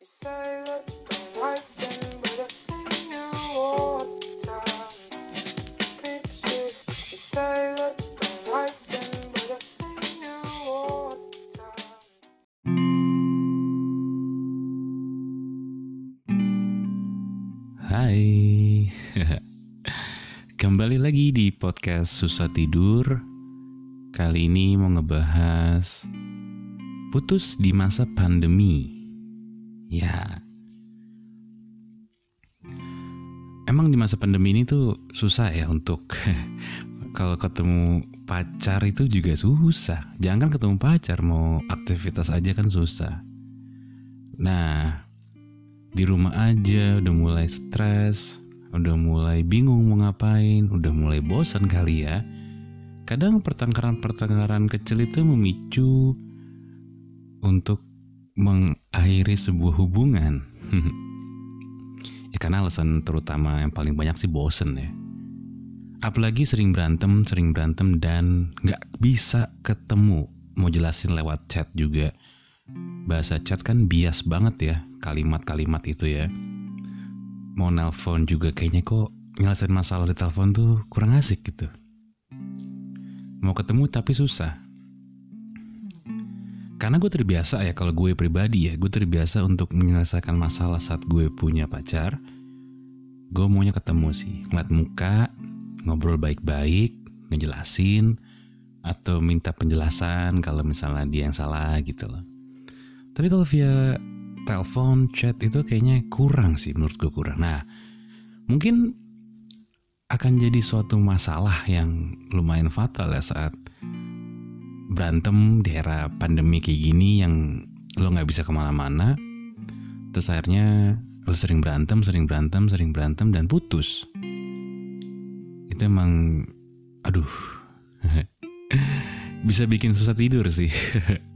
Hai. Kembali lagi di podcast Susah Tidur. Kali ini mau ngebahas Putus di masa pandemi Ya. Emang di masa pandemi ini tuh susah ya untuk Kalau ketemu pacar itu juga susah. Jangan kan ketemu pacar Mau aktivitas aja kan susah. Nah di rumah aja udah mulai stres, udah mulai bingung mau ngapain, udah mulai bosan kali ya. Kadang pertengkaran-pertengkaran kecil itu memicu untuk mengakhiri sebuah hubungan. ya karena alasan terutama yang paling banyak sih bosen ya. Apalagi sering berantem, sering berantem dan nggak bisa ketemu. Mau jelasin lewat chat juga bahasa chat kan bias banget ya kalimat-kalimat itu ya mau nelpon juga kayaknya kok nyelesain masalah di telepon tuh kurang asik gitu mau ketemu tapi susah karena gue terbiasa ya kalau gue pribadi ya gue terbiasa untuk menyelesaikan masalah saat gue punya pacar gue maunya ketemu sih ngeliat muka ngobrol baik-baik ngejelasin atau minta penjelasan kalau misalnya dia yang salah gitu loh tapi kalau via telepon, chat itu kayaknya kurang sih menurut gue kurang. Nah, mungkin akan jadi suatu masalah yang lumayan fatal ya saat berantem di era pandemi kayak gini yang lo nggak bisa ke mana-mana. Terus akhirnya lo sering berantem, sering berantem, sering berantem dan putus. Itu emang, aduh, bisa bikin susah tidur sih.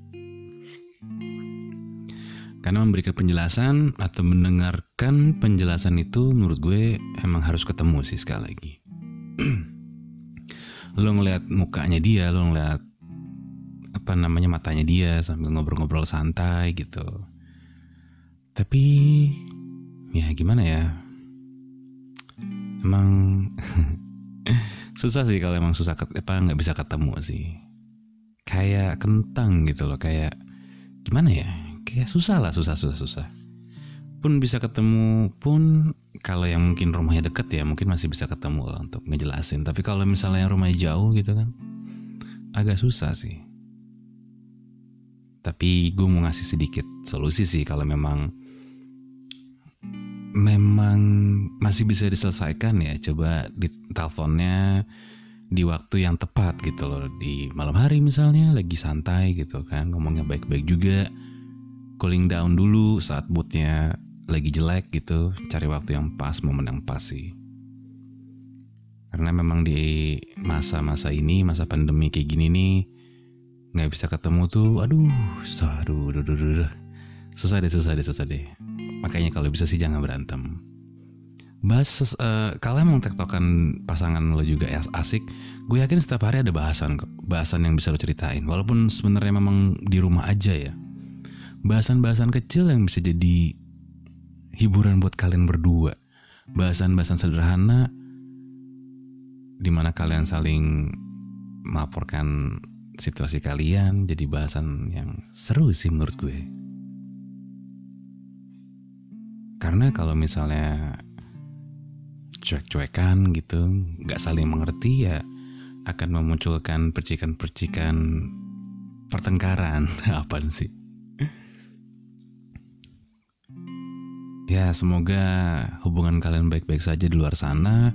Karena memberikan penjelasan atau mendengarkan penjelasan itu menurut gue emang harus ketemu sih sekali lagi. lo ngeliat mukanya dia, lo ngeliat apa namanya matanya dia sambil ngobrol-ngobrol santai gitu. Tapi ya gimana ya? Emang susah sih kalau emang susah apa nggak bisa ketemu sih. Kayak kentang gitu loh, kayak gimana ya? kayak susah lah susah susah susah pun bisa ketemu pun kalau yang mungkin rumahnya deket ya mungkin masih bisa ketemu lah untuk ngejelasin tapi kalau misalnya yang rumahnya jauh gitu kan agak susah sih tapi gue mau ngasih sedikit solusi sih kalau memang memang masih bisa diselesaikan ya. Coba di teleponnya di waktu yang tepat gitu loh. Di malam hari misalnya lagi santai gitu kan. Ngomongnya baik-baik juga. Cooling down dulu saat moodnya lagi jelek gitu. Cari waktu yang pas momen yang pas sih. Karena memang di masa-masa ini masa pandemi kayak gini nih nggak bisa ketemu tuh aduh susah aduh, aduh, aduh, aduh. susah deh susah deh susah deh. Makanya kalau bisa sih jangan berantem. Bahas uh, kalau emang tektokan pasangan lo juga asik? Gue yakin setiap hari ada bahasan bahasan yang bisa lo ceritain. Walaupun sebenarnya memang di rumah aja ya. Bahasan-bahasan kecil yang bisa jadi hiburan buat kalian berdua. Bahasan-bahasan sederhana di mana kalian saling melaporkan situasi kalian jadi bahasan yang seru sih menurut gue. Karena kalau misalnya cuek-cuekan gitu, nggak saling mengerti ya akan memunculkan percikan-percikan pertengkaran apa sih? Ya, semoga hubungan kalian baik-baik saja di luar sana.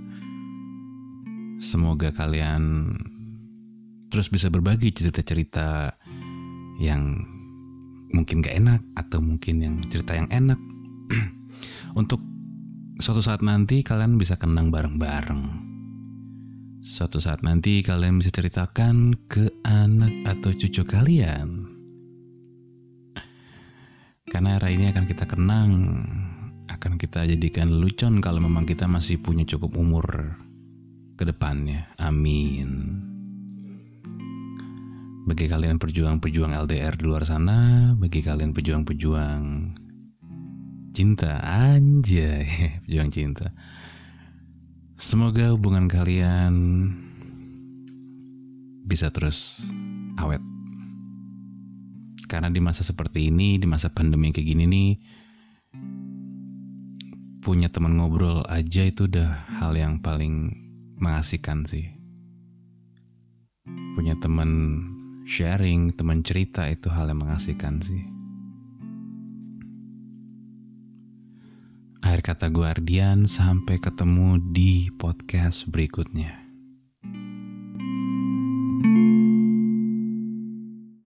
Semoga kalian terus bisa berbagi cerita-cerita yang mungkin gak enak atau mungkin yang cerita yang enak. Untuk suatu saat nanti kalian bisa kenang bareng-bareng. Suatu saat nanti kalian bisa ceritakan ke anak atau cucu kalian. Karena era ini akan kita kenang akan kita jadikan lucon kalau memang kita masih punya cukup umur ke depannya. Amin. Bagi kalian pejuang-pejuang LDR di luar sana, bagi kalian pejuang-pejuang cinta Anjay Pejuang cinta. Semoga hubungan kalian Bisa terus awet. Karena di masa seperti ini Di masa pandemi kayak gini nih Punya teman ngobrol aja itu udah hal yang paling mengasihkan sih. Punya teman sharing, teman cerita itu hal yang mengasihkan sih Akhir kata gue Ardian, sampai ketemu di podcast berikutnya.